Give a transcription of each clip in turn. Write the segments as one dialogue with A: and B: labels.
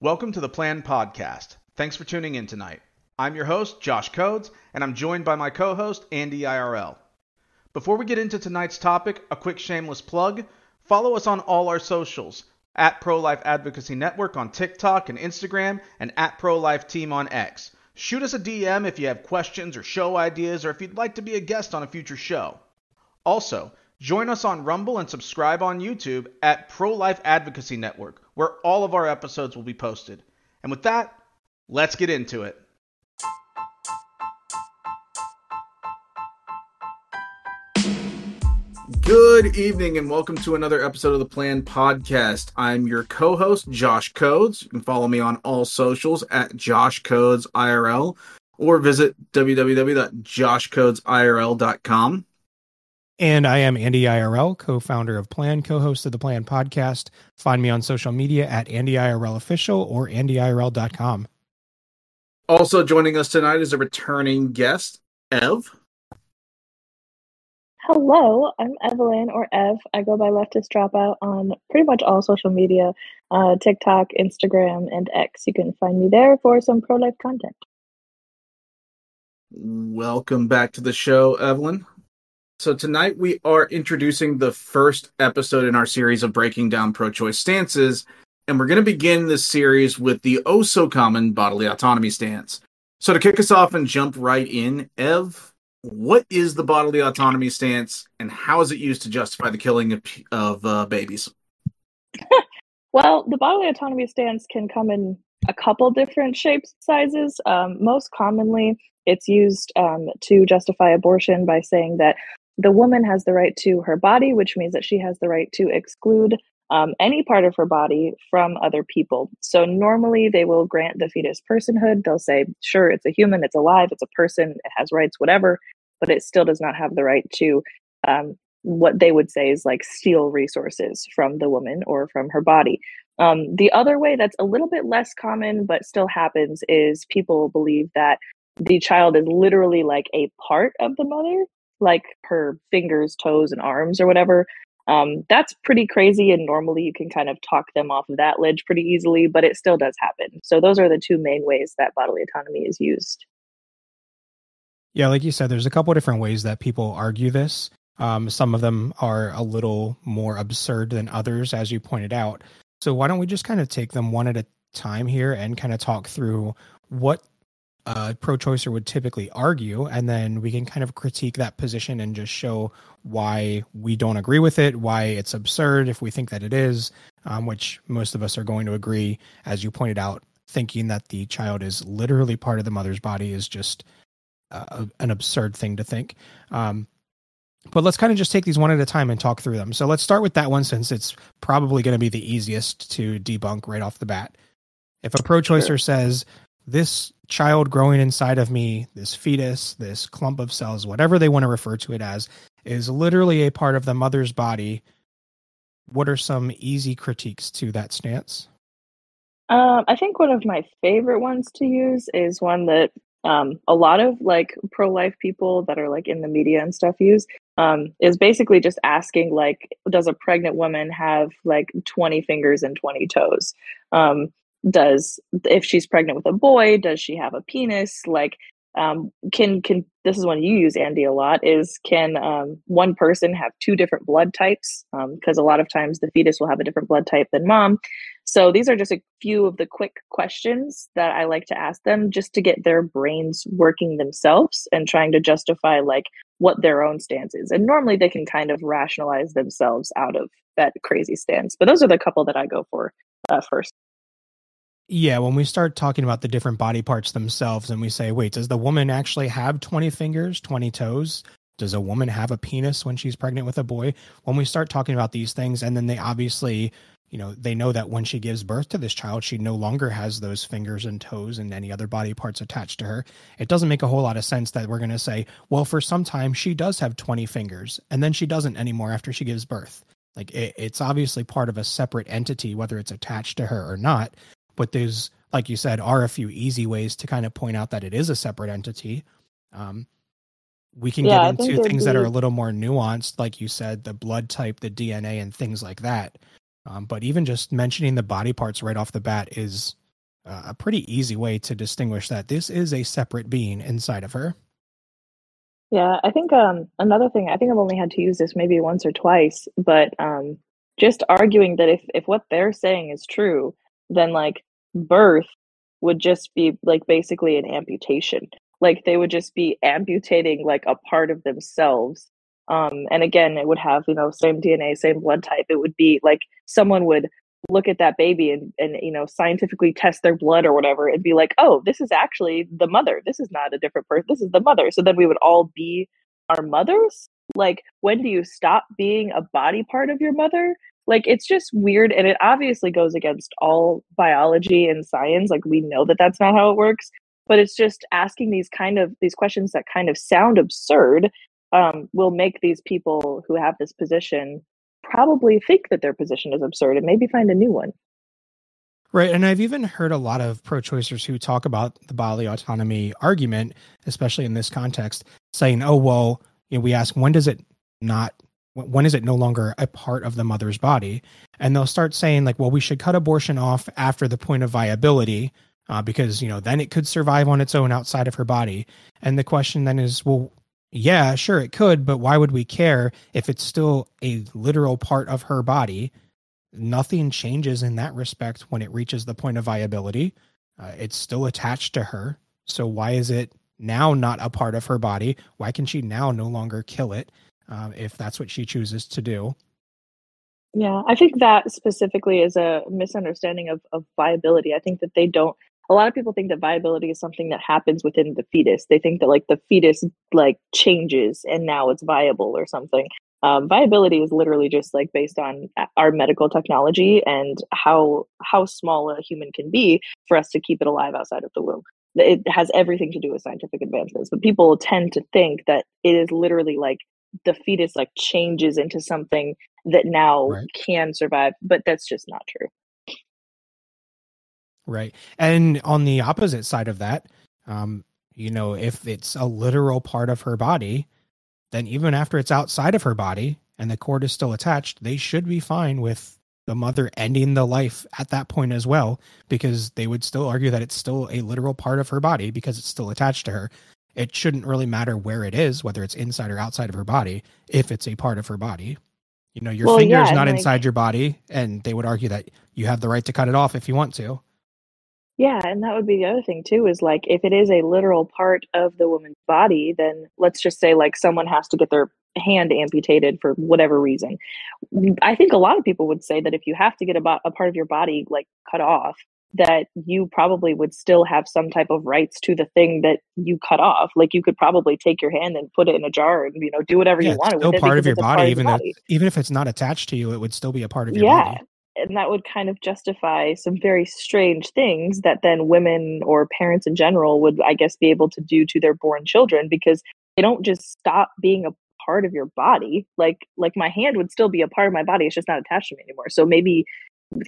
A: Welcome to the Plan Podcast. Thanks for tuning in tonight. I'm your host, Josh Codes, and I'm joined by my co host, Andy IRL. Before we get into tonight's topic, a quick shameless plug. Follow us on all our socials at Pro Life Advocacy Network on TikTok and Instagram, and at Pro Life Team on X. Shoot us a DM if you have questions or show ideas, or if you'd like to be a guest on a future show. Also, join us on Rumble and subscribe on YouTube at Pro Life Advocacy Network, where all of our episodes will be posted. And with that, let's get into it. Good evening and welcome to another episode of the Plan Podcast. I'm your co-host Josh Codes. You can follow me on all socials at Josh Codes IRL or visit www.joshcodesirl.com.
B: And I am Andy IRL, co founder of Plan, co host of the Plan podcast. Find me on social media at Andy IRL Official or AndyIRL.com.
A: Also joining us tonight is a returning guest, Ev.
C: Hello, I'm Evelyn or Ev. I go by Leftist Dropout on pretty much all social media uh, TikTok, Instagram, and X. You can find me there for some pro life content.
A: Welcome back to the show, Evelyn. So tonight we are introducing the first episode in our series of breaking down pro-choice stances, and we're going to begin this series with the oh so common bodily autonomy stance. So to kick us off and jump right in, Ev, what is the bodily autonomy stance, and how is it used to justify the killing of, of uh, babies?
C: well, the bodily autonomy stance can come in a couple different shapes, and sizes. Um, most commonly, it's used um, to justify abortion by saying that the woman has the right to her body, which means that she has the right to exclude um, any part of her body from other people. So normally they will grant the fetus personhood. They'll say, sure, it's a human, it's alive, it's a person, it has rights, whatever, but it still does not have the right to um, what they would say is like steal resources from the woman or from her body. Um, the other way that's a little bit less common but still happens is people believe that the child is literally like a part of the mother like her fingers, toes, and arms or whatever. Um, that's pretty crazy. And normally you can kind of talk them off of that ledge pretty easily, but it still does happen. So those are the two main ways that bodily autonomy is used.
B: Yeah, like you said, there's a couple different ways that people argue this. Um, some of them are a little more absurd than others, as you pointed out. So why don't we just kind of take them one at a time here and kind of talk through what uh, pro-choicer would typically argue, and then we can kind of critique that position and just show why we don't agree with it, why it's absurd if we think that it is, um, which most of us are going to agree, as you pointed out, thinking that the child is literally part of the mother's body is just uh, an absurd thing to think. Um, but let's kind of just take these one at a time and talk through them. So let's start with that one since it's probably going to be the easiest to debunk right off the bat. If a pro choicer sure. says this child growing inside of me, this fetus, this clump of cells, whatever they want to refer to it as, is literally a part of the mother's body. What are some easy critiques to that stance?
C: Um, I think one of my favorite ones to use is one that um, a lot of like pro life people that are like in the media and stuff use um, is basically just asking like, does a pregnant woman have like 20 fingers and 20 toes? Um, does if she's pregnant with a boy does she have a penis? Like um, can can this is one you use andy a lot is can um, one person have two different blood types? Because um, a lot of times the fetus will have a different blood type than mom. So these are just a few of the quick questions that i like to ask them just to get their brains working themselves and trying to justify like what their own stance is. And normally they can kind of rationalize themselves out of that crazy stance but those are the couple that i go for uh, first
B: yeah, when we start talking about the different body parts themselves and we say, wait, does the woman actually have 20 fingers, 20 toes? Does a woman have a penis when she's pregnant with a boy? When we start talking about these things, and then they obviously, you know, they know that when she gives birth to this child, she no longer has those fingers and toes and any other body parts attached to her. It doesn't make a whole lot of sense that we're going to say, well, for some time she does have 20 fingers and then she doesn't anymore after she gives birth. Like it, it's obviously part of a separate entity, whether it's attached to her or not but there's like you said are a few easy ways to kind of point out that it is a separate entity um, we can yeah, get into things be... that are a little more nuanced like you said the blood type the dna and things like that um, but even just mentioning the body parts right off the bat is a pretty easy way to distinguish that this is a separate being inside of her.
C: Yeah, I think um, another thing, I think I've only had to use this maybe once or twice, but um, just arguing that if, if what they're saying is true, then like birth would just be like basically an amputation. Like they would just be amputating like a part of themselves. Um, and again, it would have, you know, same DNA, same blood type. It would be like someone would look at that baby and, and you know scientifically test their blood or whatever and be like oh this is actually the mother this is not a different person this is the mother so then we would all be our mothers like when do you stop being a body part of your mother like it's just weird and it obviously goes against all biology and science like we know that that's not how it works but it's just asking these kind of these questions that kind of sound absurd um, will make these people who have this position probably think that their position is absurd and maybe find a new one.
B: Right. And I've even heard a lot of pro choicers who talk about the bodily autonomy argument, especially in this context, saying, oh, well, you know, we ask, when does it not, when is it no longer a part of the mother's body? And they'll start saying, like, well, we should cut abortion off after the point of viability uh, because, you know, then it could survive on its own outside of her body. And the question then is, well, yeah, sure, it could, but why would we care if it's still a literal part of her body? Nothing changes in that respect when it reaches the point of viability. Uh, it's still attached to her. So why is it now not a part of her body? Why can she now no longer kill it um, if that's what she chooses to do?
C: Yeah, I think that specifically is a misunderstanding of, of viability. I think that they don't a lot of people think that viability is something that happens within the fetus. They think that like the fetus like changes and now it's viable or something. Um, viability is literally just like based on our medical technology and how how small a human can be for us to keep it alive outside of the womb. It has everything to do with scientific advancements, but people tend to think that it is literally like the fetus like changes into something that now right. can survive, but that's just not true.
B: Right. And on the opposite side of that, um, you know, if it's a literal part of her body, then even after it's outside of her body and the cord is still attached, they should be fine with the mother ending the life at that point as well, because they would still argue that it's still a literal part of her body because it's still attached to her. It shouldn't really matter where it is, whether it's inside or outside of her body, if it's a part of her body. You know, your well, finger is not like, inside your body, and they would argue that you have the right to cut it off if you want to.
C: Yeah, and that would be the other thing too is like if it is a literal part of the woman's body, then let's just say like someone has to get their hand amputated for whatever reason. I think a lot of people would say that if you have to get a, a part of your body like cut off, that you probably would still have some type of rights to the thing that you cut off. Like you could probably take your hand and put it in a jar and you know do whatever
B: yeah,
C: you want.
B: Still part of your body, even if even if it's not attached to you, it would still be a part of your body. yeah. body
C: and that would kind of justify some very strange things that then women or parents in general would i guess be able to do to their born children because they don't just stop being a part of your body like like my hand would still be a part of my body it's just not attached to me anymore so maybe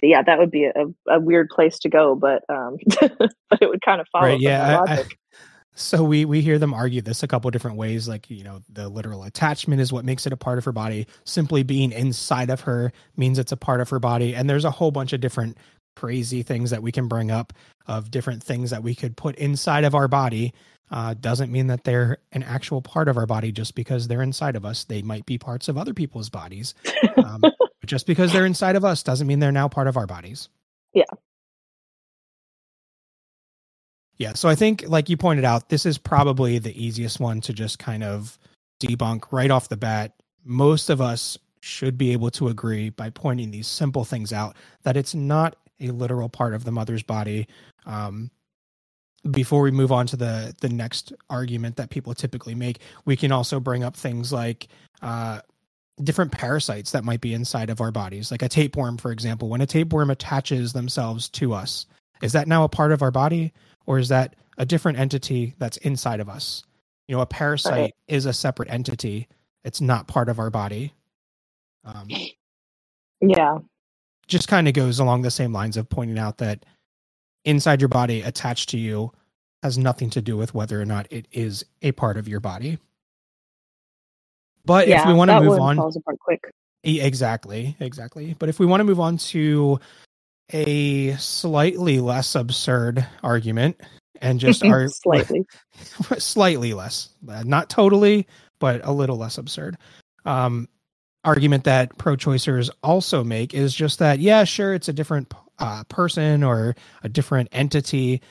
C: yeah that would be a, a weird place to go but um but it would kind of follow right, yeah I, I,
B: so we we hear them argue this a couple different ways like you know the literal attachment is what makes it a part of her body. Simply being inside of her means it's a part of her body and there's a whole bunch of different crazy things that we can bring up of different things that we could put inside of our body. Uh, doesn't mean that they're an actual part of our body. Just because they're inside of us they might be parts of other people's bodies. Um, just because they're inside of us doesn't mean they're now part of our bodies
C: yeah
B: yeah, so I think, like you pointed out, this is probably the easiest one to just kind of debunk right off the bat. Most of us should be able to agree by pointing these simple things out that it's not a literal part of the mother's body. Um, before we move on to the the next argument that people typically make, we can also bring up things like uh, different parasites that might be inside of our bodies, like a tapeworm, for example. When a tapeworm attaches themselves to us, is that now a part of our body? or is that a different entity that's inside of us? You know, a parasite right. is a separate entity. It's not part of our body.
C: Um, yeah.
B: Just kind of goes along the same lines of pointing out that inside your body, attached to you, has nothing to do with whether or not it is a part of your body. But yeah, if we want to move on,
C: falls apart quick.
B: Exactly, exactly. But if we want to move on to a slightly less absurd argument and just are
C: slightly
B: slightly less uh, not totally but a little less absurd um, argument that pro-choicers also make is just that yeah sure it's a different uh, person or a different entity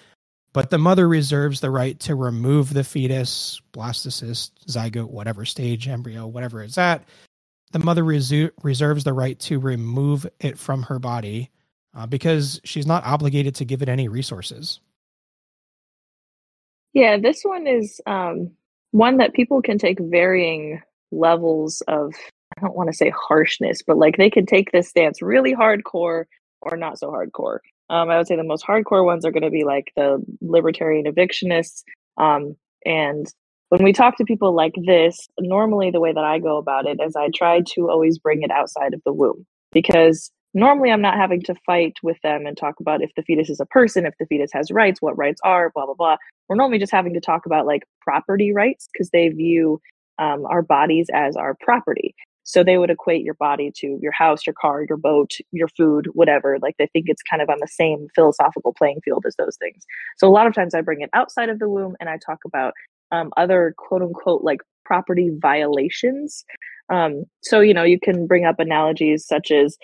B: but the mother reserves the right to remove the fetus blastocyst zygote whatever stage embryo whatever it's at the mother resu- reserves the right to remove it from her body uh, because she's not obligated to give it any resources
C: yeah this one is um, one that people can take varying levels of I don't want to say harshness, but like they can take this stance really hardcore or not so hardcore. Um, I would say the most hardcore ones are going to be like the libertarian evictionists. Um, and when we talk to people like this, normally the way that I go about it is I try to always bring it outside of the womb because normally I'm not having to fight with them and talk about if the fetus is a person, if the fetus has rights, what rights are, blah, blah, blah. We're normally just having to talk about like property rights because they view um, our bodies as our property. So they would equate your body to your house, your car, your boat, your food, whatever. Like they think it's kind of on the same philosophical playing field as those things. So a lot of times I bring it outside of the womb and I talk about um, other quote unquote like property violations. Um, so, you know, you can bring up analogies such as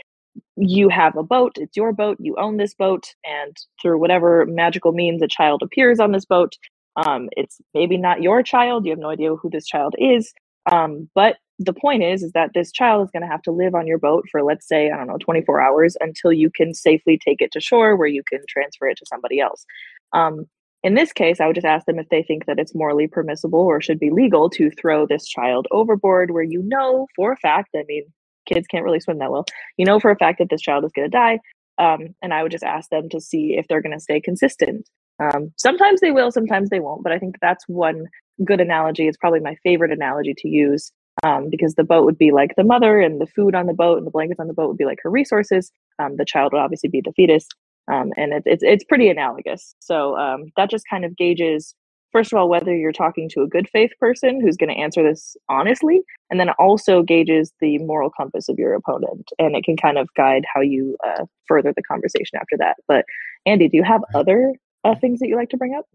C: you have a boat, it's your boat, you own this boat, and through whatever magical means a child appears on this boat, um, it's maybe not your child, you have no idea who this child is, um, but the point is is that this child is going to have to live on your boat for let's say i don't know 24 hours until you can safely take it to shore where you can transfer it to somebody else. Um, in this case i would just ask them if they think that it's morally permissible or should be legal to throw this child overboard where you know for a fact i mean kids can't really swim that well you know for a fact that this child is going to die. Um, and i would just ask them to see if they're going to stay consistent. Um, sometimes they will sometimes they won't but i think that's one good analogy. It's probably my favorite analogy to use um, because the boat would be like the mother and the food on the boat and the blankets on the boat would be like her resources. Um, the child would obviously be the fetus. Um, and it, it's, it's pretty analogous. So um, that just kind of gauges, first of all, whether you're talking to a good faith person who's going to answer this honestly, and then also gauges the moral compass of your opponent. And it can kind of guide how you uh, further the conversation after that. But Andy, do you have other uh, things that you like to bring up?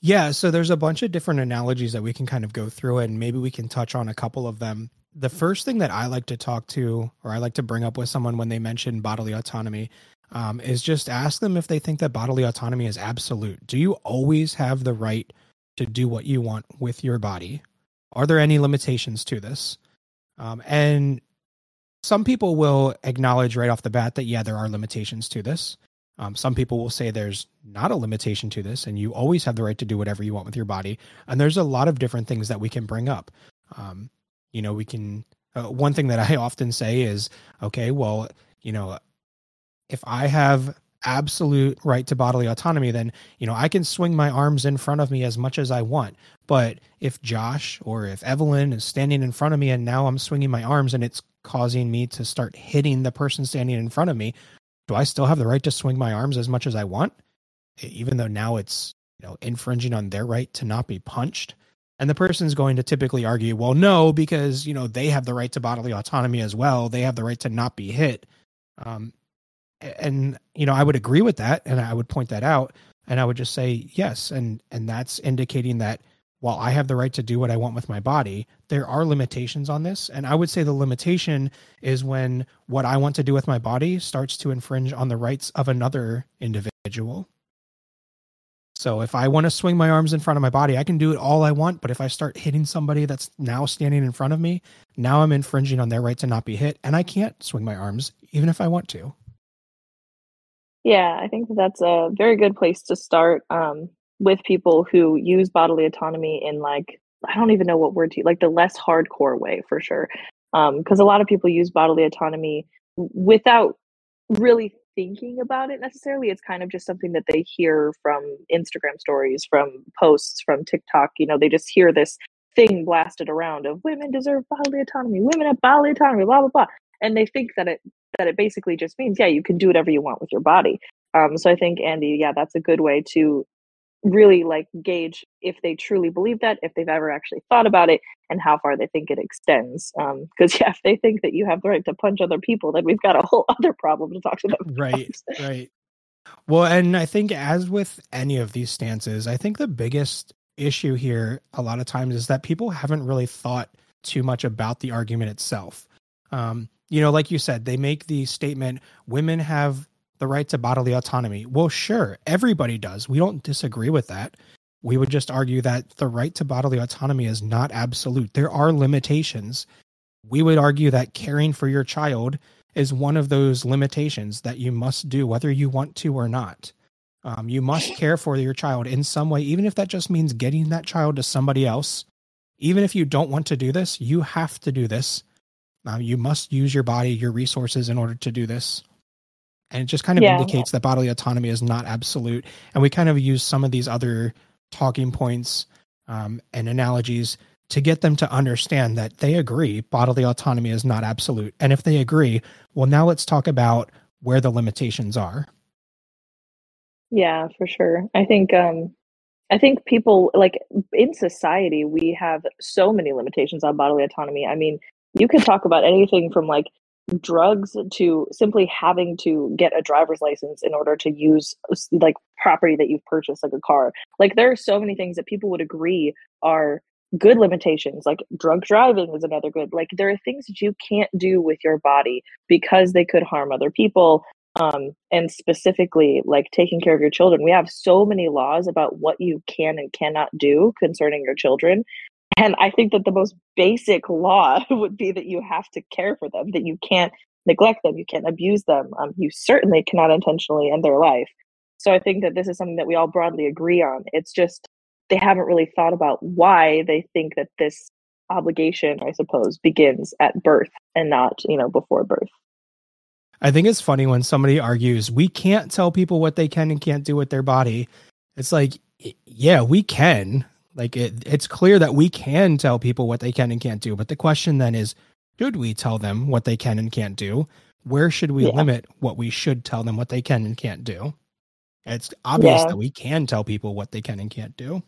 B: Yeah, so there's a bunch of different analogies that we can kind of go through, and maybe we can touch on a couple of them. The first thing that I like to talk to, or I like to bring up with someone when they mention bodily autonomy, um, is just ask them if they think that bodily autonomy is absolute. Do you always have the right to do what you want with your body? Are there any limitations to this? Um, and some people will acknowledge right off the bat that, yeah, there are limitations to this. Um, some people will say there's not a limitation to this, and you always have the right to do whatever you want with your body. And there's a lot of different things that we can bring up. Um, you know, we can. Uh, one thing that I often say is, okay, well, you know, if I have absolute right to bodily autonomy, then you know I can swing my arms in front of me as much as I want. But if Josh or if Evelyn is standing in front of me and now I'm swinging my arms and it's causing me to start hitting the person standing in front of me, do I still have the right to swing my arms as much as I want? Even though now it's, you know, infringing on their right to not be punched. And the person's going to typically argue, well, no, because, you know, they have the right to bodily autonomy as well. They have the right to not be hit. Um, and, you know, I would agree with that. And I would point that out. And I would just say, yes. And, and that's indicating that while I have the right to do what I want with my body, there are limitations on this. And I would say the limitation is when what I want to do with my body starts to infringe on the rights of another individual. So if I want to swing my arms in front of my body, I can do it all I want. But if I start hitting somebody that's now standing in front of me, now I'm infringing on their right to not be hit. And I can't swing my arms even if I want to.
C: Yeah, I think that's a very good place to start. Um, with people who use bodily autonomy in like I don't even know what word to like the less hardcore way for sure. Um because um, a lot of people use bodily autonomy without really thinking about it necessarily. It's kind of just something that they hear from Instagram stories, from posts, from TikTok. You know, they just hear this thing blasted around of women deserve bodily autonomy, women have bodily autonomy, blah blah blah, and they think that it that it basically just means yeah, you can do whatever you want with your body. Um, so I think Andy, yeah, that's a good way to really like gauge if they truly believe that, if they've ever actually thought about it, and how far they think it extends. Because um, yeah, if they think that you have the right to punch other people, then we've got a whole other problem to talk to them.
B: Right, right. Well, and I think as with any of these stances, I think the biggest issue here a lot of times is that people haven't really thought too much about the argument itself. Um, you know, like you said, they make the statement women have the right to bodily autonomy. Well, sure, everybody does. We don't disagree with that. We would just argue that the right to bodily autonomy is not absolute. There are limitations. We would argue that caring for your child is one of those limitations that you must do, whether you want to or not. Um, you must care for your child in some way, even if that just means getting that child to somebody else. Even if you don't want to do this, you have to do this. Uh, you must use your body, your resources in order to do this. And it just kind of yeah. indicates that bodily autonomy is not absolute. And we kind of use some of these other talking points um, and analogies to get them to understand that they agree bodily autonomy is not absolute. And if they agree, well, now let's talk about where the limitations are.
C: Yeah, for sure. I think um I think people like in society we have so many limitations on bodily autonomy. I mean, you can talk about anything from like drugs to simply having to get a driver's license in order to use like property that you've purchased like a car. Like there are so many things that people would agree are good limitations like drug driving is another good like there are things that you can't do with your body because they could harm other people um, and specifically like taking care of your children. We have so many laws about what you can and cannot do concerning your children. And I think that the most basic law would be that you have to care for them, that you can't neglect them, you can't abuse them. Um, you certainly cannot intentionally end their life. So I think that this is something that we all broadly agree on. It's just they haven't really thought about why they think that this obligation, I suppose, begins at birth and not, you know, before birth.
B: I think it's funny when somebody argues we can't tell people what they can and can't do with their body. It's like, yeah, we can. Like it, it's clear that we can tell people what they can and can't do. But the question then is, should we tell them what they can and can't do? Where should we yeah. limit what we should tell them what they can and can't do? It's obvious yeah. that we can tell people what they can and can't do.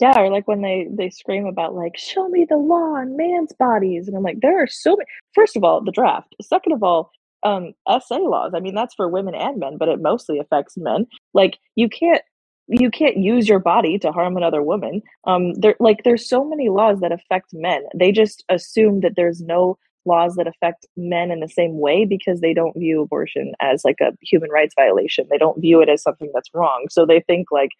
C: Yeah, or like when they they scream about like show me the law on man's bodies, and I'm like, there are so many. First of all, the draft. Second of all, um SA laws. I mean, that's for women and men, but it mostly affects men. Like you can't you can't use your body to harm another woman. Um there like there's so many laws that affect men. They just assume that there's no laws that affect men in the same way because they don't view abortion as like a human rights violation. They don't view it as something that's wrong. So they think like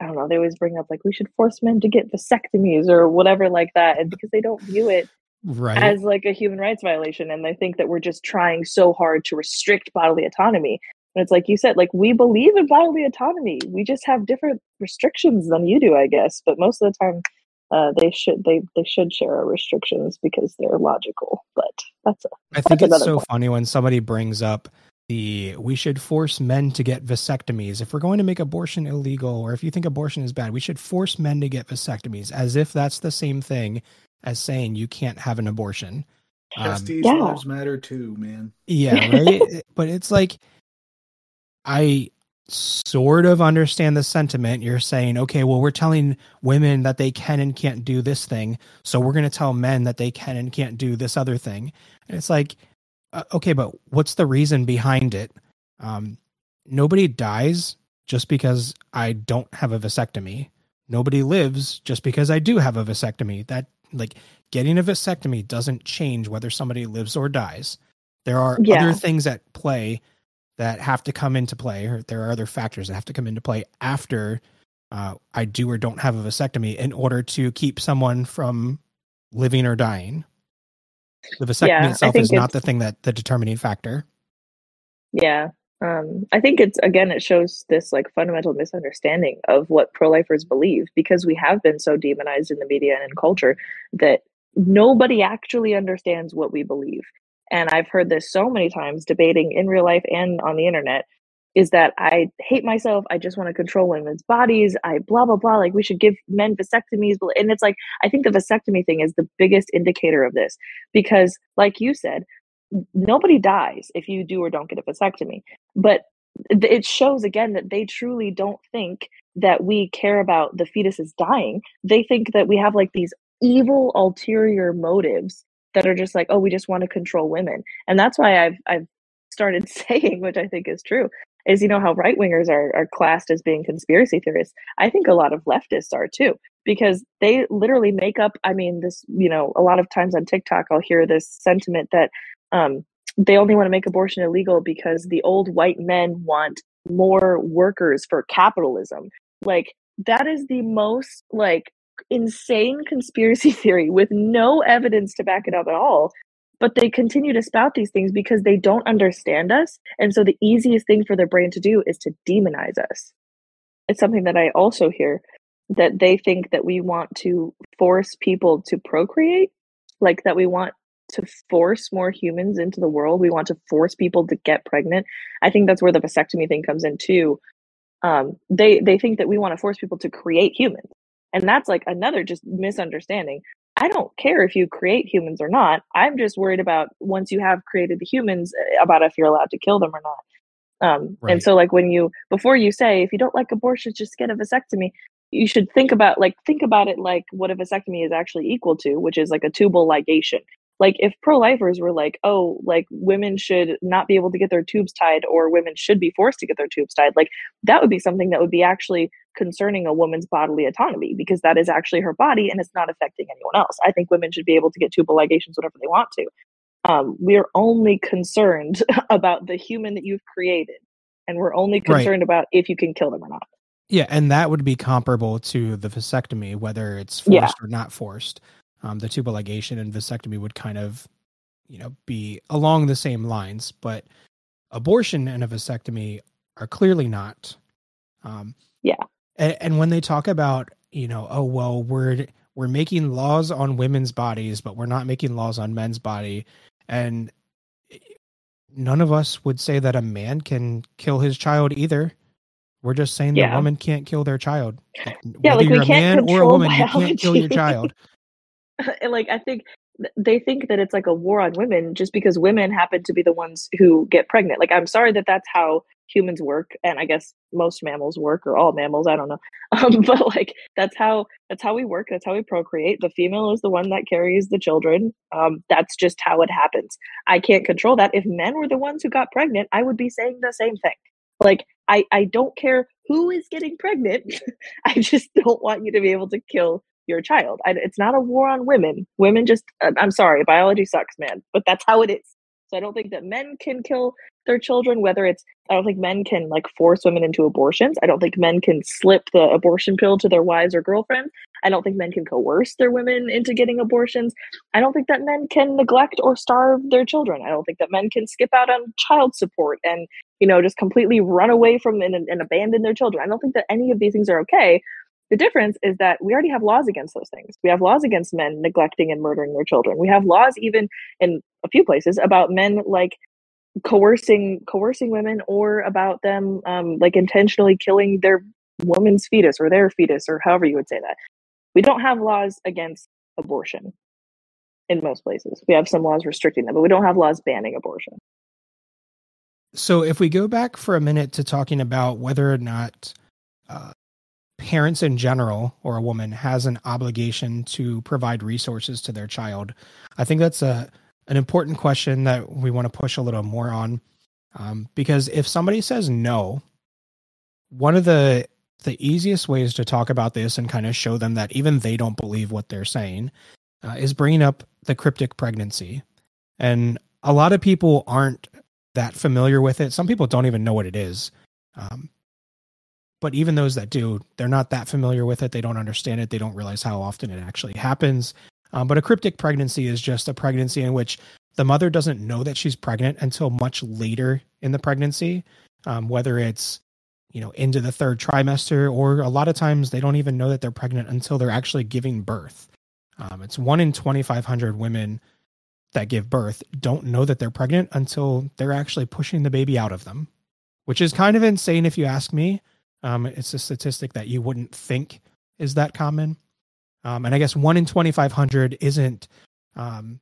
C: I don't know, they always bring up like we should force men to get vasectomies or whatever like that and because they don't view it
B: right.
C: as like a human rights violation and they think that we're just trying so hard to restrict bodily autonomy and it's like you said like we believe in bodily autonomy we just have different restrictions than you do i guess but most of the time uh, they should they they should share our restrictions because they're logical but that's a,
B: i think it's so point. funny when somebody brings up the we should force men to get vasectomies if we're going to make abortion illegal or if you think abortion is bad we should force men to get vasectomies as if that's the same thing as saying you can't have an abortion.
D: Testes um, yeah. lives matter too, man.
B: Yeah, right. but it's like I sort of understand the sentiment. You're saying, okay, well, we're telling women that they can and can't do this thing, so we're going to tell men that they can and can't do this other thing. And it's like, uh, okay, but what's the reason behind it? Um, nobody dies just because I don't have a vasectomy. Nobody lives just because I do have a vasectomy. That like getting a vasectomy doesn't change whether somebody lives or dies. There are yeah. other things at play that have to come into play, or there are other factors that have to come into play after uh, I do or don't have a vasectomy in order to keep someone from living or dying. The vasectomy yeah, itself is not the thing that the determining factor.
C: Yeah, um, I think it's again, it shows this like fundamental misunderstanding of what pro lifers believe because we have been so demonized in the media and in culture that nobody actually understands what we believe. And I've heard this so many times debating in real life and on the internet is that I hate myself. I just want to control women's bodies. I blah, blah, blah. Like we should give men vasectomies. And it's like, I think the vasectomy thing is the biggest indicator of this because, like you said, nobody dies if you do or don't get a vasectomy. But it shows again that they truly don't think that we care about the fetuses dying. They think that we have like these evil ulterior motives that are just like, oh, we just want to control women. And that's why I've I've started saying, which I think is true, is you know how right wingers are are classed as being conspiracy theorists. I think a lot of leftists are too, because they literally make up. I mean, this you know, a lot of times on TikTok, I'll hear this sentiment that um, they only want to make abortion illegal because the old white men want more workers for capitalism. Like that is the most like insane conspiracy theory with no evidence to back it up at all. But they continue to spout these things because they don't understand us. And so the easiest thing for their brain to do is to demonize us. It's something that I also hear that they think that we want to force people to procreate, like that we want to force more humans into the world. We want to force people to get pregnant. I think that's where the vasectomy thing comes in too. Um, they they think that we want to force people to create humans. And that's like another just misunderstanding. I don't care if you create humans or not. I'm just worried about once you have created the humans eh, about if you're allowed to kill them or not. Um, right. And so, like when you before you say if you don't like abortion, just get a vasectomy. You should think about like think about it like what a vasectomy is actually equal to, which is like a tubal ligation like if pro-lifers were like oh like women should not be able to get their tubes tied or women should be forced to get their tubes tied like that would be something that would be actually concerning a woman's bodily autonomy because that is actually her body and it's not affecting anyone else i think women should be able to get tubal ligations whenever they want to um, we're only concerned about the human that you've created and we're only concerned right. about if you can kill them or not
B: yeah and that would be comparable to the vasectomy whether it's forced yeah. or not forced um, the tubal ligation and vasectomy would kind of, you know, be along the same lines, but abortion and a vasectomy are clearly not.
C: Um, yeah.
B: And, and when they talk about, you know, oh well, we're we're making laws on women's bodies, but we're not making laws on men's body, and none of us would say that a man can kill his child either. We're just saying yeah. the woman can't kill their child.
C: Yeah, Whether like we can't a man or a woman,
B: biology. you can't kill your child.
C: and like I think they think that it's like a war on women just because women happen to be the ones who get pregnant. Like I'm sorry that that's how humans work and I guess most mammals work or all mammals, I don't know. Um, but like that's how that's how we work, that's how we procreate. The female is the one that carries the children. Um, that's just how it happens. I can't control that. If men were the ones who got pregnant, I would be saying the same thing. Like I I don't care who is getting pregnant. I just don't want you to be able to kill your child. I, it's not a war on women. Women just, uh, I'm sorry, biology sucks, man, but that's how it is. So I don't think that men can kill their children, whether it's, I don't think men can like force women into abortions. I don't think men can slip the abortion pill to their wives or girlfriends. I don't think men can coerce their women into getting abortions. I don't think that men can neglect or starve their children. I don't think that men can skip out on child support and, you know, just completely run away from and, and abandon their children. I don't think that any of these things are okay. The difference is that we already have laws against those things. We have laws against men neglecting and murdering their children. We have laws even in a few places about men like coercing coercing women or about them um, like intentionally killing their woman's fetus or their fetus or however you would say that. We don't have laws against abortion in most places. We have some laws restricting them, but we don't have laws banning abortion.
B: So if we go back for a minute to talking about whether or not uh, parents in general or a woman has an obligation to provide resources to their child i think that's a an important question that we want to push a little more on um, because if somebody says no one of the the easiest ways to talk about this and kind of show them that even they don't believe what they're saying uh, is bringing up the cryptic pregnancy and a lot of people aren't that familiar with it some people don't even know what it is um, but even those that do, they're not that familiar with it. They don't understand it. They don't realize how often it actually happens. Um, but a cryptic pregnancy is just a pregnancy in which the mother doesn't know that she's pregnant until much later in the pregnancy, um, whether it's you know into the third trimester or a lot of times they don't even know that they're pregnant until they're actually giving birth. Um, it's one in 2,500 women that give birth don't know that they're pregnant until they're actually pushing the baby out of them, which is kind of insane if you ask me. Um, it's a statistic that you wouldn't think is that common. Um, and I guess one in 2,500 isn't, um,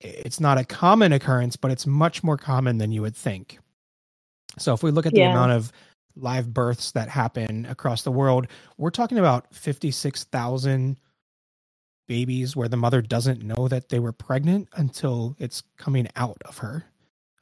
B: it's not a common occurrence, but it's much more common than you would think. So if we look at the yeah. amount of live births that happen across the world, we're talking about 56,000 babies where the mother doesn't know that they were pregnant until it's coming out of her,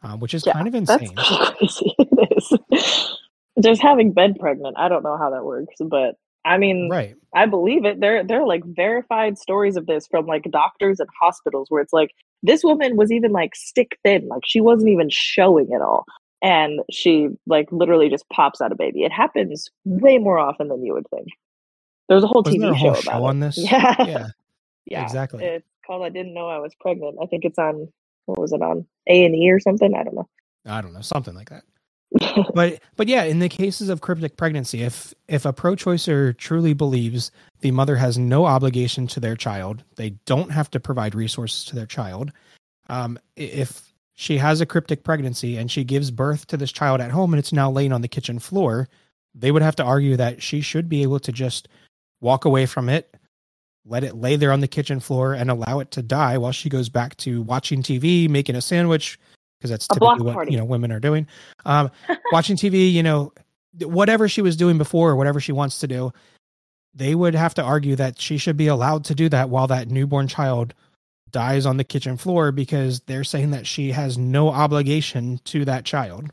B: um, which is yeah, kind of insane.
C: That's crazy. it is. Just having been pregnant, I don't know how that works, but I mean,
B: right.
C: I believe it. There, there are like verified stories of this from like doctors and hospitals where it's like this woman was even like stick thin, like she wasn't even showing it all, and she like literally just pops out a baby. It happens way more often than you would think. There's a whole
B: Wasn't
C: TV
B: a whole
C: show,
B: show
C: about
B: on
C: it.
B: this.
C: Yeah,
B: yeah,
C: yeah,
B: exactly.
C: It's called "I Didn't Know I Was Pregnant." I think it's on what was it on A and E or something? I don't know.
B: I don't know, something like that but but yeah, in the cases of cryptic pregnancy, if if a pro-choicer truly believes the mother has no obligation to their child, they don't have to provide resources to their child. Um, if she has a cryptic pregnancy and she gives birth to this child at home and it's now laying on the kitchen floor, they would have to argue that she should be able to just walk away from it, let it lay there on the kitchen floor, and allow it to die while she goes back to watching TV, making a sandwich, because that's typically what you know women are doing. Um, watching TV, you know, whatever she was doing before or whatever she wants to do, they would have to argue that she should be allowed to do that while that newborn child dies on the kitchen floor because they're saying that she has no obligation to that child.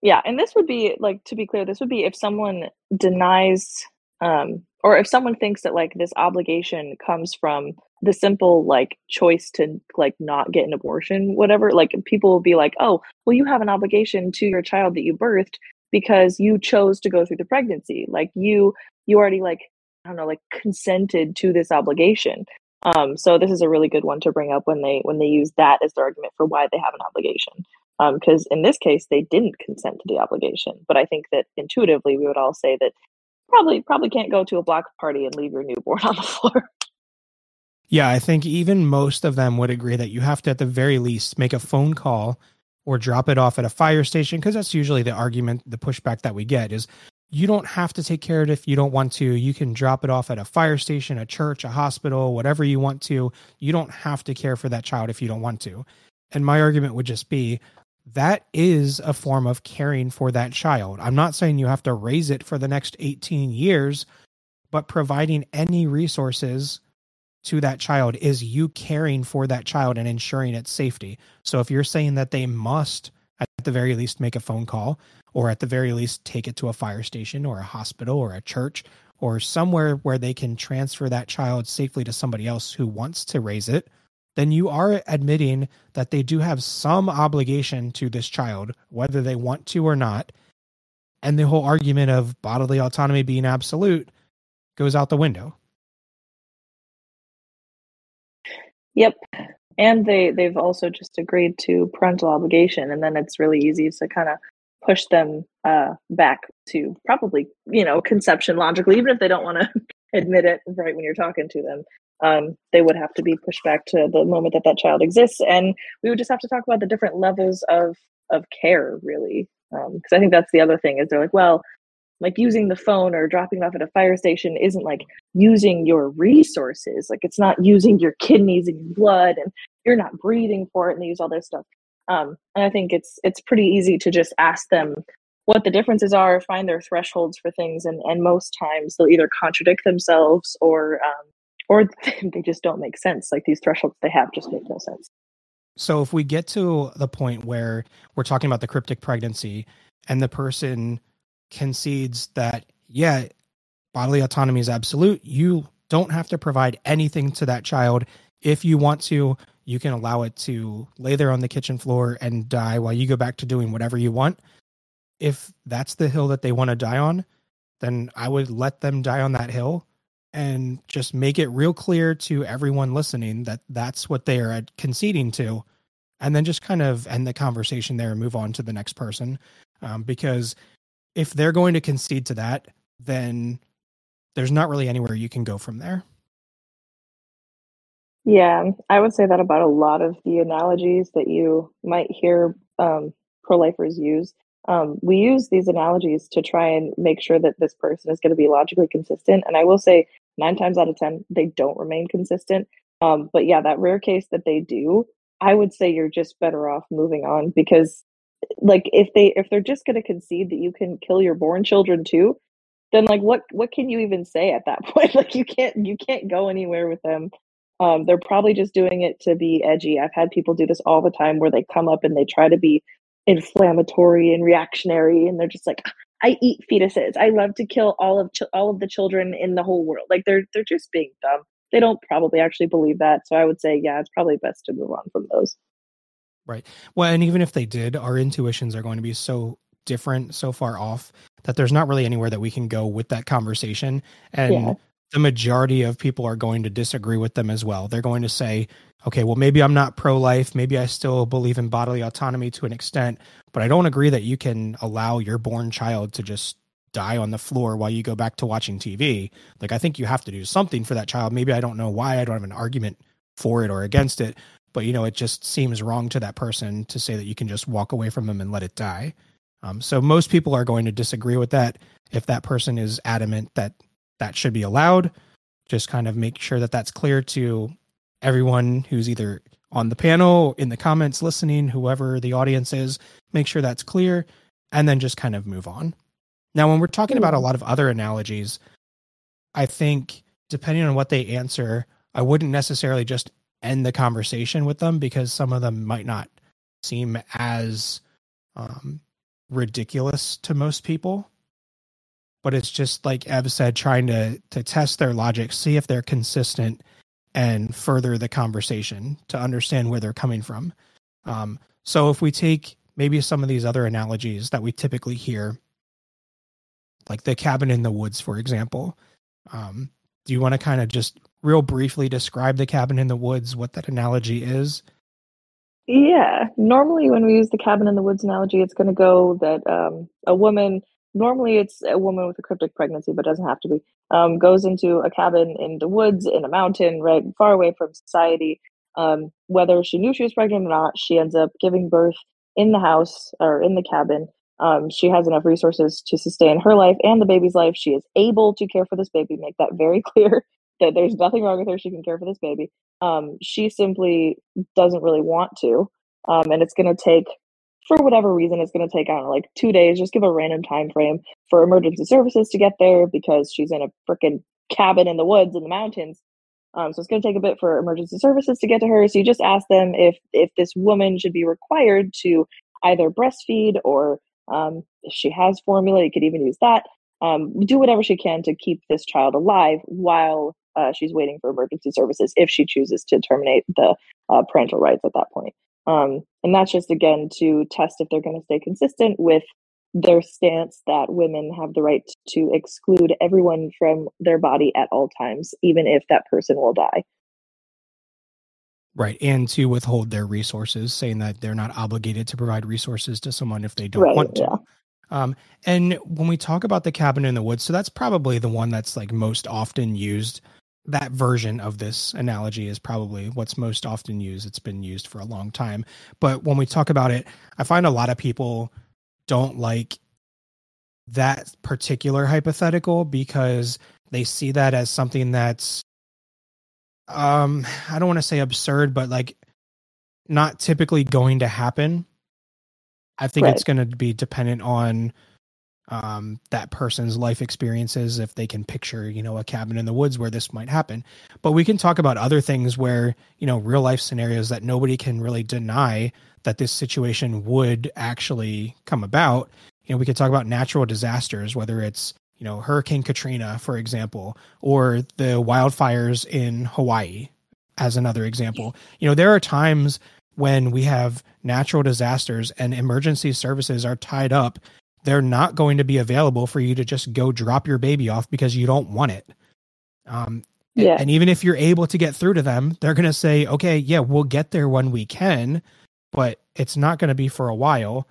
C: Yeah, and this would be like to be clear, this would be if someone denies um or if someone thinks that like this obligation comes from the simple like choice to like not get an abortion whatever like people will be like oh well you have an obligation to your child that you birthed because you chose to go through the pregnancy. Like you you already like i don't know like consented to this obligation. Um so this is a really good one to bring up when they when they use that as their argument for why they have an obligation. Um because in this case they didn't consent to the obligation. But i think that intuitively we would all say that probably probably can't go to a block party and leave your newborn on the floor
B: yeah, I think even most of them would agree that you have to, at the very least, make a phone call or drop it off at a fire station because that's usually the argument, the pushback that we get is you don't have to take care of it if you don't want to. You can drop it off at a fire station, a church, a hospital, whatever you want to. You don't have to care for that child if you don't want to. And my argument would just be that is a form of caring for that child. I'm not saying you have to raise it for the next 18 years, but providing any resources to that child is you caring for that child and ensuring its safety. So if you're saying that they must at the very least make a phone call or at the very least take it to a fire station or a hospital or a church or somewhere where they can transfer that child safely to somebody else who wants to raise it, then you are admitting that they do have some obligation to this child, whether they want to or not. And the whole argument of bodily autonomy being absolute goes out the window.
C: Yep. And they they've also just agreed to parental obligation, and then it's really easy to kind of push them uh, back to probably you know conception logically, even if they don't want to admit it right when you're talking to them. Um, they would have to be pushed back to the moment that that child exists, and we would just have to talk about the different levels of of care, really, because um, I think that's the other thing is they're like, well, like using the phone or dropping off at a fire station isn't like using your resources. Like it's not using your kidneys and your blood and you're not breathing for it and they use all this stuff. Um, and i think it's it's pretty easy to just ask them what the differences are find their thresholds for things and and most times they'll either contradict themselves or um, or they just don't make sense. Like these thresholds they have just make no sense.
B: So if we get to the point where we're talking about the cryptic pregnancy and the person concedes that, yeah, bodily autonomy is absolute. You don't have to provide anything to that child. If you want to, you can allow it to lay there on the kitchen floor and die while you go back to doing whatever you want. If that's the hill that they want to die on, then I would let them die on that hill and just make it real clear to everyone listening that that's what they are conceding to. And then just kind of end the conversation there and move on to the next person. Um, because if they're going to concede to that, then there's not really anywhere you can go from there.
C: Yeah, I would say that about a lot of the analogies that you might hear um, pro lifers use. Um, we use these analogies to try and make sure that this person is going to be logically consistent. And I will say, nine times out of 10, they don't remain consistent. Um, but yeah, that rare case that they do, I would say you're just better off moving on because like if they if they're just going to concede that you can kill your born children too then like what what can you even say at that point? Like you can't you can't go anywhere with them. Um, they're probably just doing it to be edgy. I've had people do this all the time where they come up and they try to be inflammatory and reactionary and they're just like i eat fetuses. I love to kill all of ch- all of the children in the whole world. Like they're they're just being dumb. They don't probably actually believe that so i would say yeah it's probably best to move on from those
B: Right. Well, and even if they did, our intuitions are going to be so different, so far off that there's not really anywhere that we can go with that conversation. And yeah. the majority of people are going to disagree with them as well. They're going to say, okay, well, maybe I'm not pro life. Maybe I still believe in bodily autonomy to an extent, but I don't agree that you can allow your born child to just die on the floor while you go back to watching TV. Like, I think you have to do something for that child. Maybe I don't know why. I don't have an argument for it or against it, but you know it just seems wrong to that person to say that you can just walk away from them and let it die. Um, so most people are going to disagree with that. If that person is adamant that that should be allowed just kind of make sure that that's clear to everyone who's either on the panel in the comments listening whoever the audience is make sure that's clear and then just kind of move on. Now when we're talking about a lot of other analogies i think depending on what they answer i wouldn't necessarily just end the conversation with them because some of them might not seem as um, ridiculous to most people. But it's just like Ev said, trying to to test their logic, see if they're consistent, and further the conversation to understand where they're coming from. Um, so if we take maybe some of these other analogies that we typically hear, like the cabin in the woods, for example, um, do you want to kind of just real briefly describe the cabin in the woods, what that analogy is?
C: Yeah. Normally, when we use the cabin in the woods analogy, it's going to go that um, a woman, normally it's a woman with a cryptic pregnancy, but doesn't have to be, um, goes into a cabin in the woods, in a mountain, right, far away from society. Um, whether she knew she was pregnant or not, she ends up giving birth in the house or in the cabin. Um, she has enough resources to sustain her life and the baby's life. She is able to care for this baby, make that very clear that there's nothing wrong with her. She can care for this baby. Um, she simply doesn't really want to. Um, and it's going to take, for whatever reason, it's going to take, I don't know, like two days, just give a random time frame for emergency services to get there because she's in a freaking cabin in the woods in the mountains. Um, so it's going to take a bit for emergency services to get to her. So you just ask them if if this woman should be required to either breastfeed or um, if she has formula, you could even use that. Um, do whatever she can to keep this child alive while uh, she's waiting for emergency services if she chooses to terminate the uh, parental rights at that point. Um, and that's just again to test if they're going to stay consistent with their stance that women have the right to exclude everyone from their body at all times, even if that person will die.
B: Right. And to withhold their resources, saying that they're not obligated to provide resources to someone if they don't right, want to. Yeah. Um, and when we talk about the cabin in the woods, so that's probably the one that's like most often used that version of this analogy is probably what's most often used. It's been used for a long time. But when we talk about it, I find a lot of people don't like that particular hypothetical because they see that as something that's um I don't want to say absurd, but like not typically going to happen. I think right. it's going to be dependent on um, that person's life experiences if they can picture you know a cabin in the woods where this might happen. But we can talk about other things where you know real life scenarios that nobody can really deny that this situation would actually come about. You know we could talk about natural disasters whether it's you know hurricane katrina for example or the wildfires in hawaii as another example. You know there are times when we have natural disasters and emergency services are tied up they're not going to be available for you to just go drop your baby off because you don't want it. Um, yeah. And even if you're able to get through to them, they're going to say, okay, yeah, we'll get there when we can, but it's not going to be for a while.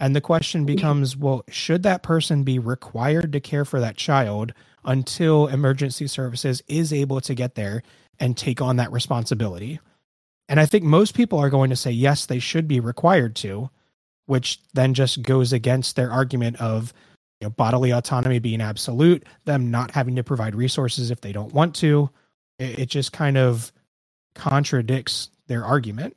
B: And the question becomes, well, should that person be required to care for that child until emergency services is able to get there and take on that responsibility? And I think most people are going to say, yes, they should be required to which then just goes against their argument of you know, bodily autonomy being absolute, them not having to provide resources if they don't want to. It, it just kind of contradicts their argument.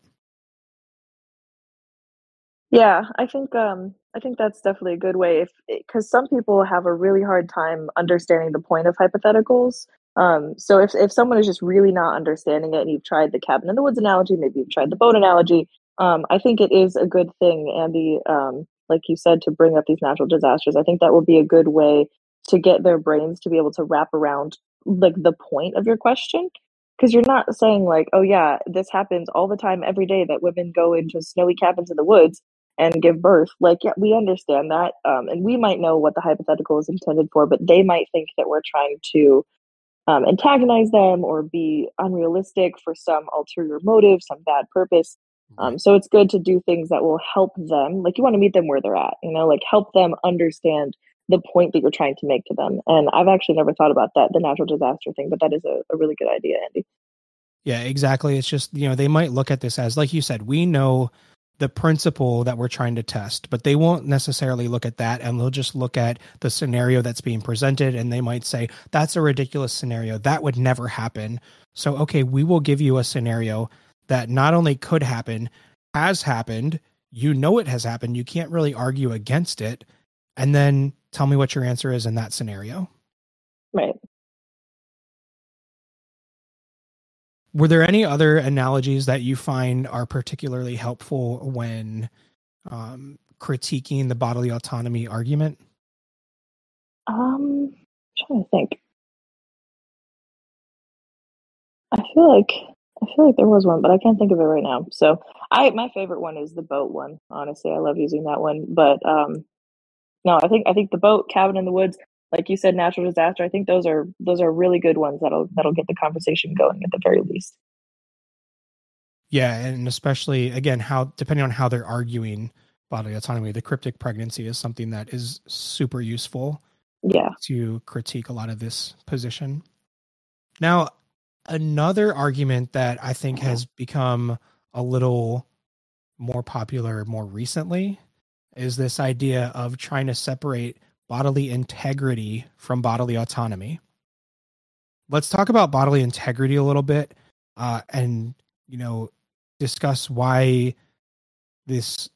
C: Yeah, I think um, I think that's definitely a good way. If because some people have a really hard time understanding the point of hypotheticals. Um, so if if someone is just really not understanding it, and you've tried the cabin in the woods analogy, maybe you've tried the boat analogy, um, I think it is a good thing, Andy. Um, like you said, to bring up these natural disasters. I think that will be a good way to get their brains to be able to wrap around like the point of your question because you're not saying like oh yeah this happens all the time every day that women go into snowy cabins in the woods and give birth like yeah we understand that um, and we might know what the hypothetical is intended for but they might think that we're trying to um, antagonize them or be unrealistic for some ulterior motive some bad purpose um, so it's good to do things that will help them like you want to meet them where they're at you know like help them understand the point that you're trying to make to them. And I've actually never thought about that, the natural disaster thing, but that is a, a really good idea, Andy.
B: Yeah, exactly. It's just, you know, they might look at this as, like you said, we know the principle that we're trying to test, but they won't necessarily look at that and they'll just look at the scenario that's being presented and they might say, that's a ridiculous scenario. That would never happen. So, okay, we will give you a scenario that not only could happen, has happened. You know it has happened. You can't really argue against it. And then tell me what your answer is in that scenario.
C: Right.
B: Were there any other analogies that you find are particularly helpful when um, critiquing the bodily autonomy argument?
C: Um, I'm trying to think. I feel like I feel like there was one, but I can't think of it right now. So I my favorite one is the boat one. Honestly, I love using that one. But um, no, I think I think the boat, cabin in the woods, like you said, natural disaster. I think those are those are really good ones that'll that'll get the conversation going at the very least.
B: Yeah, and especially again, how depending on how they're arguing bodily autonomy, the cryptic pregnancy is something that is super useful.
C: Yeah,
B: to critique a lot of this position. Now, another argument that I think has become a little more popular more recently is this idea of trying to separate bodily integrity from bodily autonomy. Let's talk about bodily integrity a little bit uh, and, you know, discuss why this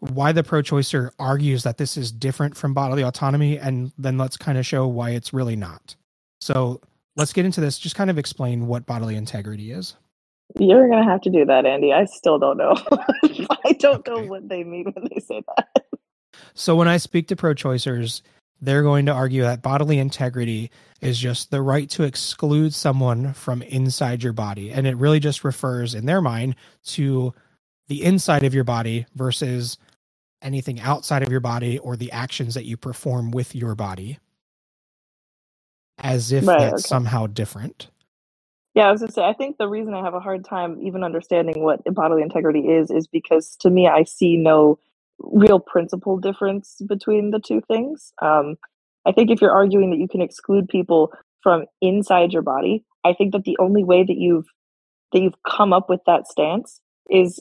B: why the pro-choicer argues that this is different from bodily autonomy and then let's kind of show why it's really not so let's get into this just kind of explain what bodily integrity is
C: you're gonna have to do that andy i still don't know i don't okay. know what they mean when they say that
B: so when I speak to pro choicers, they're going to argue that bodily integrity is just the right to exclude someone from inside your body. And it really just refers, in their mind, to the inside of your body versus anything outside of your body or the actions that you perform with your body. As if right, that's okay. somehow different.
C: Yeah, I was gonna say, I think the reason I have a hard time even understanding what bodily integrity is, is because to me, I see no real principle difference between the two things. Um, I think if you're arguing that you can exclude people from inside your body, I think that the only way that you've that you've come up with that stance is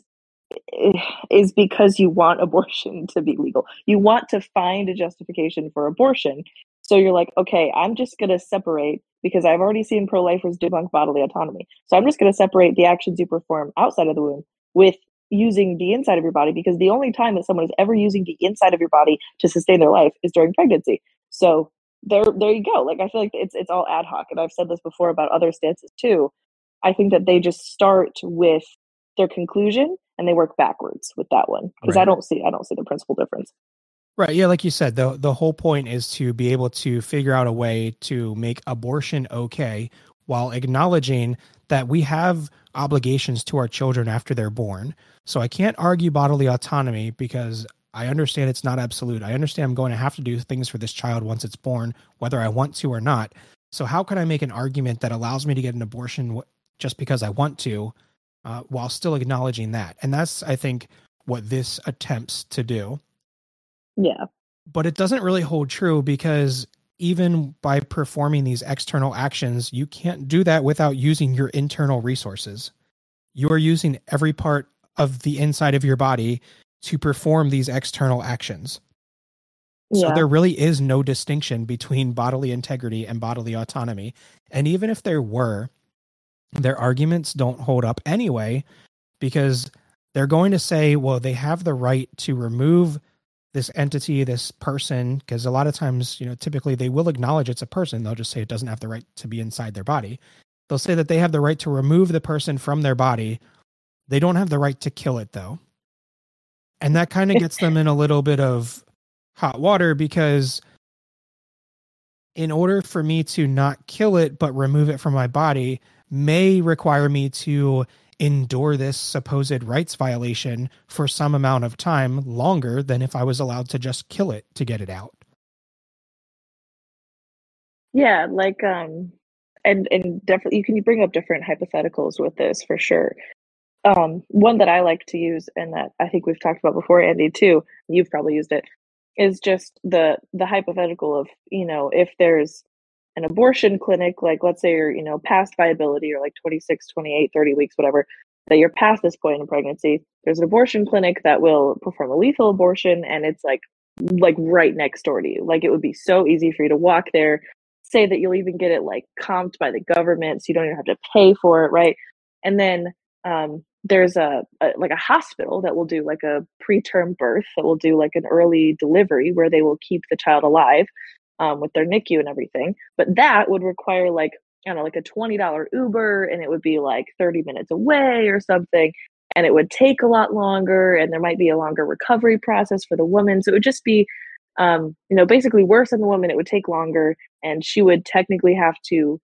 C: is because you want abortion to be legal. You want to find a justification for abortion. So you're like, okay, I'm just going to separate because I've already seen pro lifers debunk bodily autonomy. So I'm just going to separate the actions you perform outside of the womb with using the inside of your body because the only time that someone is ever using the inside of your body to sustain their life is during pregnancy. So there there you go. Like I feel like it's it's all ad hoc and I've said this before about other stances too. I think that they just start with their conclusion and they work backwards with that one because right. I don't see I don't see the principal difference.
B: Right. Yeah, like you said, the the whole point is to be able to figure out a way to make abortion okay while acknowledging that we have obligations to our children after they're born. So I can't argue bodily autonomy because I understand it's not absolute. I understand I'm going to have to do things for this child once it's born, whether I want to or not. So how can I make an argument that allows me to get an abortion just because I want to, uh, while still acknowledging that? And that's, I think, what this attempts to do.
C: Yeah.
B: But it doesn't really hold true because even by performing these external actions, you can't do that without using your internal resources. You are using every part of the inside of your body to perform these external actions. Yeah. So there really is no distinction between bodily integrity and bodily autonomy. And even if there were, their arguments don't hold up anyway, because they're going to say, well, they have the right to remove this entity, this person, because a lot of times, you know, typically they will acknowledge it's a person. They'll just say it doesn't have the right to be inside their body. They'll say that they have the right to remove the person from their body. They don't have the right to kill it, though. And that kind of gets them in a little bit of hot water because in order for me to not kill it but remove it from my body may require me to endure this supposed rights violation for some amount of time longer than if I was allowed to just kill it to get it out.
C: Yeah, like um and and definitely you can bring up different hypotheticals with this for sure. Um one that I like to use and that I think we've talked about before Andy too, you've probably used it is just the the hypothetical of, you know, if there's an abortion clinic like let's say you're you know past viability or like 26 28 30 weeks whatever that you're past this point in pregnancy there's an abortion clinic that will perform a lethal abortion and it's like like right next door to you. Like it would be so easy for you to walk there say that you'll even get it like comped by the government so you don't even have to pay for it right? And then um, there's a, a, like a hospital that will do like a preterm birth that will do like an early delivery where they will keep the child alive um, with their NICU and everything. But that would require like, I don't know, like a $20 Uber and it would be like 30 minutes away or something. And it would take a lot longer and there might be a longer recovery process for the woman. So it would just be, um, you know, basically worse than the woman. It would take longer and she would technically have to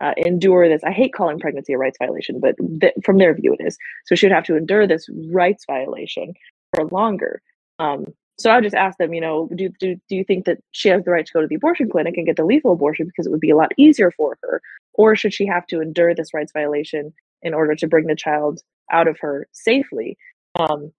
C: uh, endure this. I hate calling pregnancy a rights violation, but th- from their view, it is. So she would have to endure this rights violation for longer. Um, so I just ask them, you know, do, do, do you think that she has the right to go to the abortion clinic and get the lethal abortion because it would be a lot easier for her? Or should she have to endure this rights violation in order to bring the child out of her safely? Um,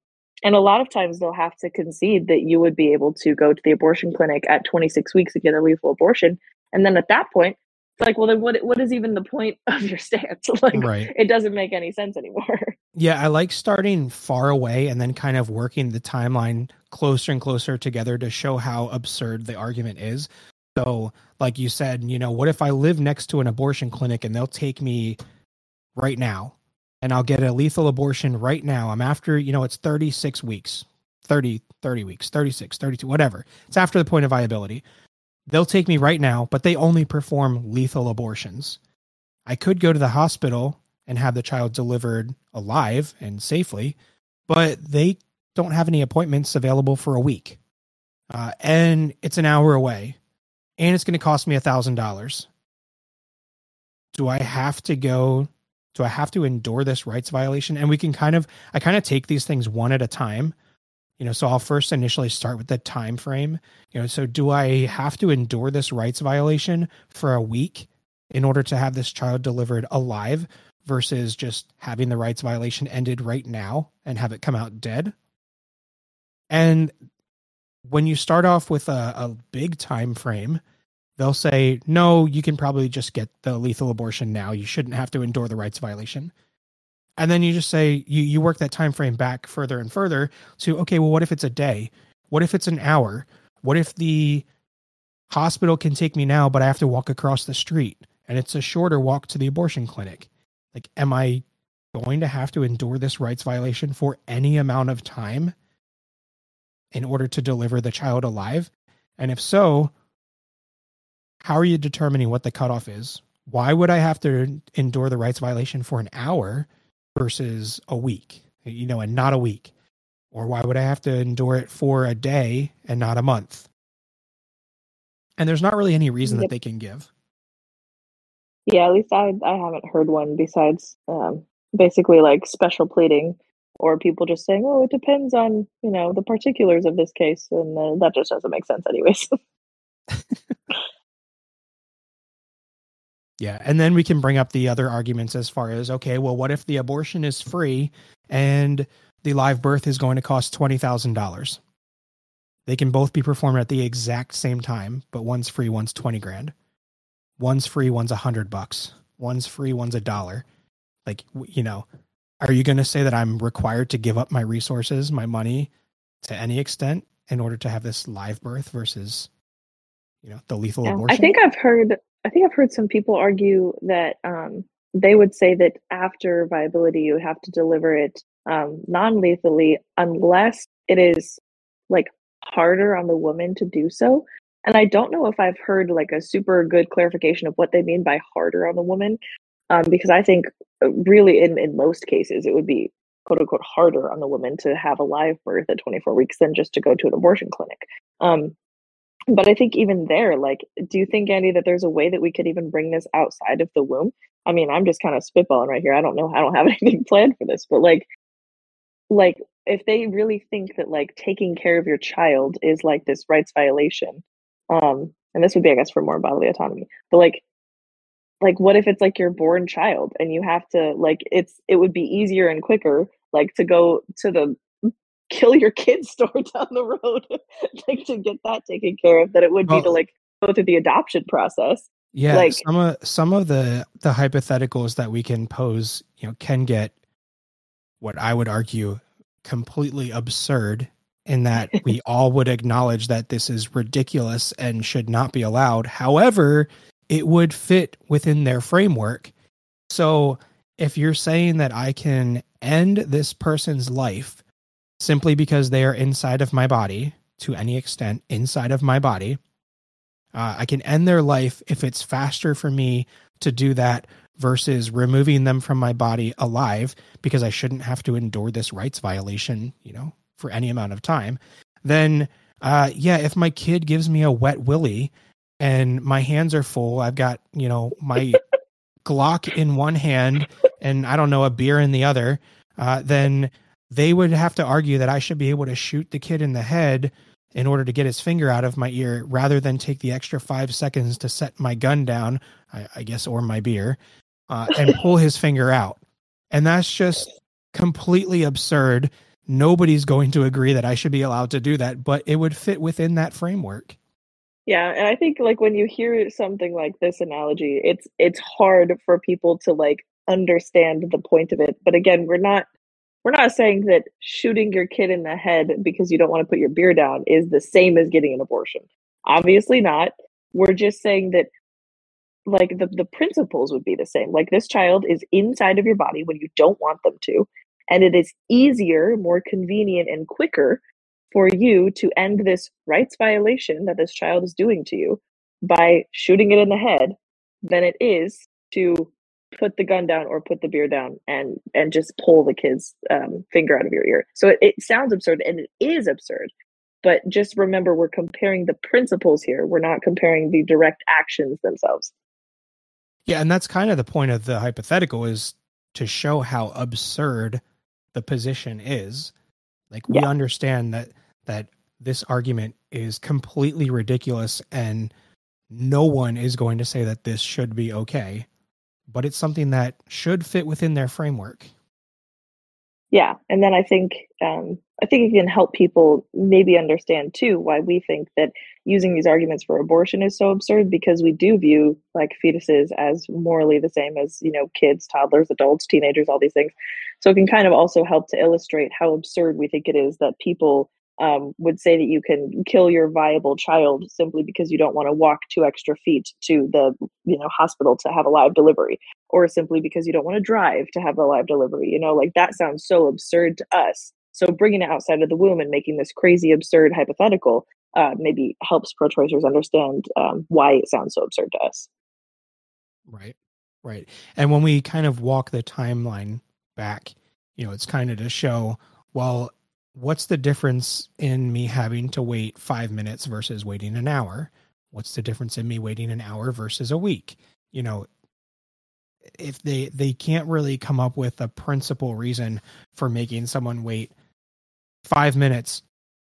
C: and a lot of times they'll have to concede that you would be able to go to the abortion clinic at 26 weeks and get a lethal abortion. And then at that point, it's like, well, then what? What is even the point of your stance? like, right. it doesn't make any sense anymore.
B: Yeah, I like starting far away and then kind of working the timeline closer and closer together to show how absurd the argument is. So, like you said, you know, what if I live next to an abortion clinic and they'll take me right now and I'll get a lethal abortion right now? I'm after, you know, it's 36 weeks, 30, 30 weeks, 36, 32, whatever. It's after the point of viability. They'll take me right now, but they only perform lethal abortions. I could go to the hospital and have the child delivered alive and safely, but they don't have any appointments available for a week. Uh, and it's an hour away and it's going to cost me a thousand dollars. Do I have to go? Do I have to endure this rights violation? And we can kind of, I kind of take these things one at a time. You know, so I'll first initially start with the time frame. You know, so do I have to endure this rights violation for a week in order to have this child delivered alive versus just having the rights violation ended right now and have it come out dead? And when you start off with a, a big time frame, they'll say, no, you can probably just get the lethal abortion now. You shouldn't have to endure the rights violation. And then you just say you, you work that time frame back further and further to okay, well, what if it's a day? What if it's an hour? What if the hospital can take me now, but I have to walk across the street and it's a shorter walk to the abortion clinic? Like, am I going to have to endure this rights violation for any amount of time? in order to deliver the child alive? And if so, how are you determining what the cutoff is? Why would I have to endure the rights violation for an hour versus a week, you know, and not a week? Or why would I have to endure it for a day and not a month? And there's not really any reason that they can give.
C: Yeah, at least I I haven't heard one besides um, basically like special pleading or people just saying, "Oh, it depends on you know the particulars of this case," and uh, that just doesn't make sense, anyways.
B: yeah, and then we can bring up the other arguments as far as okay, well, what if the abortion is free and the live birth is going to cost twenty thousand dollars? They can both be performed at the exact same time, but one's free, one's twenty grand. One's free, one's a hundred bucks. One's free, one's a dollar. Like you know, are you going to say that I'm required to give up my resources, my money to any extent in order to have this live birth versus, you know, the lethal yeah, abortion?
C: I think I've heard, I think I've heard some people argue that, um, they would say that after viability, you have to deliver it um, non lethally unless it is like harder on the woman to do so. And I don't know if I've heard like a super good clarification of what they mean by harder on the woman, um, because I think uh, really in, in most cases it would be quote unquote harder on the woman to have a live birth at 24 weeks than just to go to an abortion clinic. Um, but I think even there, like, do you think, Andy, that there's a way that we could even bring this outside of the womb? I mean, I'm just kind of spitballing right here. I don't know. I don't have anything planned for this, but like, like if they really think that like taking care of your child is like this rights violation, um, and this would be, I guess, for more bodily autonomy, but like, like what if it's like your born child and you have to like it's it would be easier and quicker like to go to the kill your kids store down the road like to get that taken care of that it would be to like go through the adoption process.
B: Yeah like some of some of the the hypotheticals that we can pose you know can get what i would argue completely absurd in that we all would acknowledge that this is ridiculous and should not be allowed. However it would fit within their framework. So if you're saying that i can end this person's life simply because they are inside of my body to any extent inside of my body. Uh, I can end their life if it's faster for me to do that versus removing them from my body alive because I shouldn't have to endure this rights violation, you know, for any amount of time. Then, uh, yeah, if my kid gives me a wet willy and my hands are full, I've got, you know, my Glock in one hand and I don't know, a beer in the other, uh, then they would have to argue that I should be able to shoot the kid in the head in order to get his finger out of my ear rather than take the extra five seconds to set my gun down, I, I guess, or my beer, uh, and pull his finger out. And that's just completely absurd. Nobody's going to agree that I should be allowed to do that, but it would fit within that framework.
C: Yeah, and I think like when you hear something like this analogy, it's it's hard for people to like understand the point of it. But again, we're not we're not saying that shooting your kid in the head because you don't want to put your beer down is the same as getting an abortion. Obviously not. We're just saying that like the, the principles would be the same. Like this child is inside of your body when you don't want them to. And it is easier, more convenient, and quicker for you to end this rights violation that this child is doing to you by shooting it in the head than it is to put the gun down or put the beer down and and just pull the kid's um, finger out of your ear. So it, it sounds absurd and it is absurd but just remember we're comparing the principles here. We're not comparing the direct actions themselves.
B: Yeah and that's kind of the point of the hypothetical is to show how absurd the position is. Like we yeah. understand that that this argument is completely ridiculous and no one is going to say that this should be okay but it's something that should fit within their framework.
C: Yeah, and then I think um, I think it can help people maybe understand too why we think that using these arguments for abortion is so absurd because we do view like fetuses as morally the same as you know kids, toddlers, adults, teenagers, all these things. So it can kind of also help to illustrate how absurd we think it is that people um, would say that you can kill your viable child simply because you don't want to walk two extra feet to the you know hospital to have a live delivery or simply because you don't want to drive to have a live delivery you know like that sounds so absurd to us. So bringing it outside of the womb and making this crazy absurd hypothetical uh, maybe helps pro-choicers understand um, why it sounds so absurd to us.
B: Right right. And when we kind of walk the timeline back you know it's kind of to show well what's the difference in me having to wait five minutes versus waiting an hour? What's the difference in me waiting an hour versus a week? You know, if they they can't really come up with a principal reason for making someone wait five minutes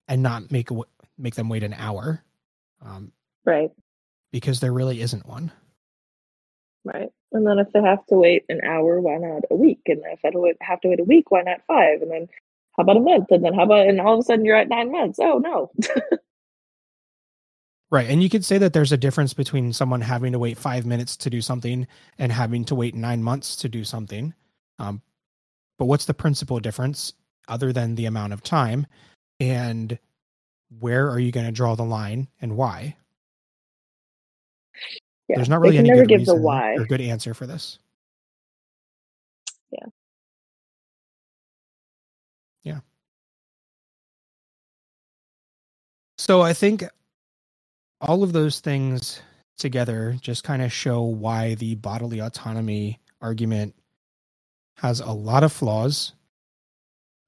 B: and not make make them wait an hour,
C: um, right?
B: Because there really isn't one.
C: Right. And then if they have to wait an hour, why not a week? And if I have to wait a week, why not five? And then how about a month? And then how about, and all of a sudden you're at nine months. Oh, no.
B: right. And you could say that there's a difference between someone having to wait five minutes to do something and having to wait nine months to do something. Um, but what's the principal difference other than the amount of time? And where are you going to draw the line and why? Yeah, There's not really any good reason or good answer for this. So I think all of those things together just kind of show why the bodily autonomy argument has a lot of flaws,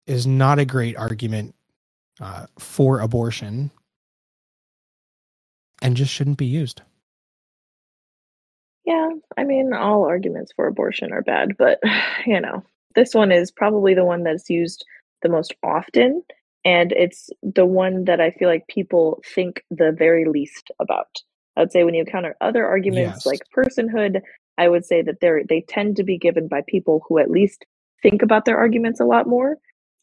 B: is not a great argument uh, for abortion, and just shouldn't be used.
C: Yeah, I mean, all arguments for abortion are bad, but you know, this one is probably the one that's used the most often, and it's the one that I feel like people think the very least about. I would say when you encounter other arguments yes. like personhood, I would say that they're they tend to be given by people who at least think about their arguments a lot more.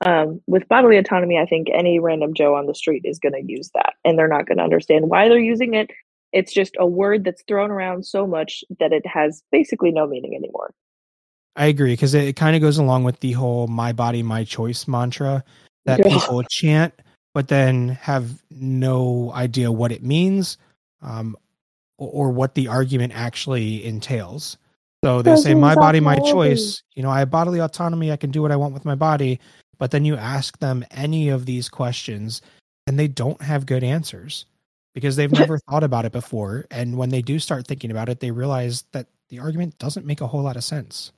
C: Um, with bodily autonomy, I think any random Joe on the street is going to use that, and they're not going to understand why they're using it. It's just a word that's thrown around so much that it has basically no meaning anymore.
B: I agree because it, it kind of goes along with the whole "my body, my choice" mantra that yeah. people chant, but then have no idea what it means. Um, or what the argument actually entails. So they say, my body, my choice. You know, I have bodily autonomy. I can do what I want with my body. But then you ask them any of these questions and they don't have good answers because they've never thought about it before. And when they do start thinking about it, they realize that the argument doesn't make a whole lot of sense.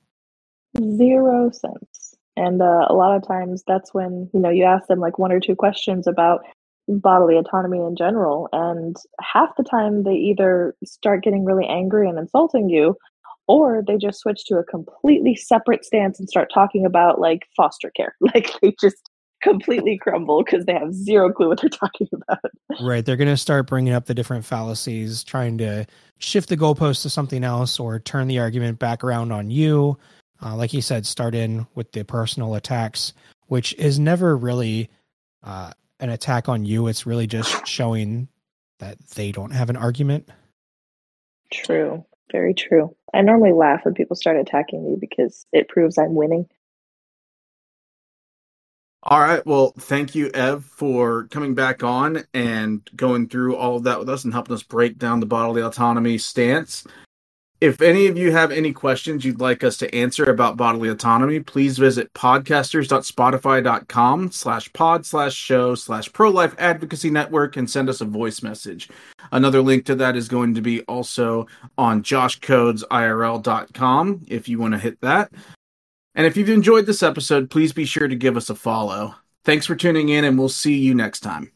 C: Zero sense. And uh, a lot of times that's when, you know, you ask them like one or two questions about bodily autonomy in general. And half the time, they either start getting really angry and insulting you, or they just switch to a completely separate stance and start talking about like foster care. Like they just completely crumble because they have zero clue what they're talking about.
B: Right. They're going to start bringing up the different fallacies, trying to shift the goalpost to something else or turn the argument back around on you. Uh, like you said, start in with the personal attacks, which is never really uh, an attack on you. It's really just showing that they don't have an argument.
C: True. Very true. I normally laugh when people start attacking me because it proves I'm winning.
A: All right. Well, thank you, Ev, for coming back on and going through all of that with us and helping us break down the bodily autonomy stance. If any of you have any questions you'd like us to answer about bodily autonomy, please visit podcasters.spotify.com slash pod slash show slash pro-life advocacy network and send us a voice message. Another link to that is going to be also on joshcodesirl.com if you want to hit that. And if you've enjoyed this episode, please be sure to give us a follow. Thanks for tuning in and we'll see you next time.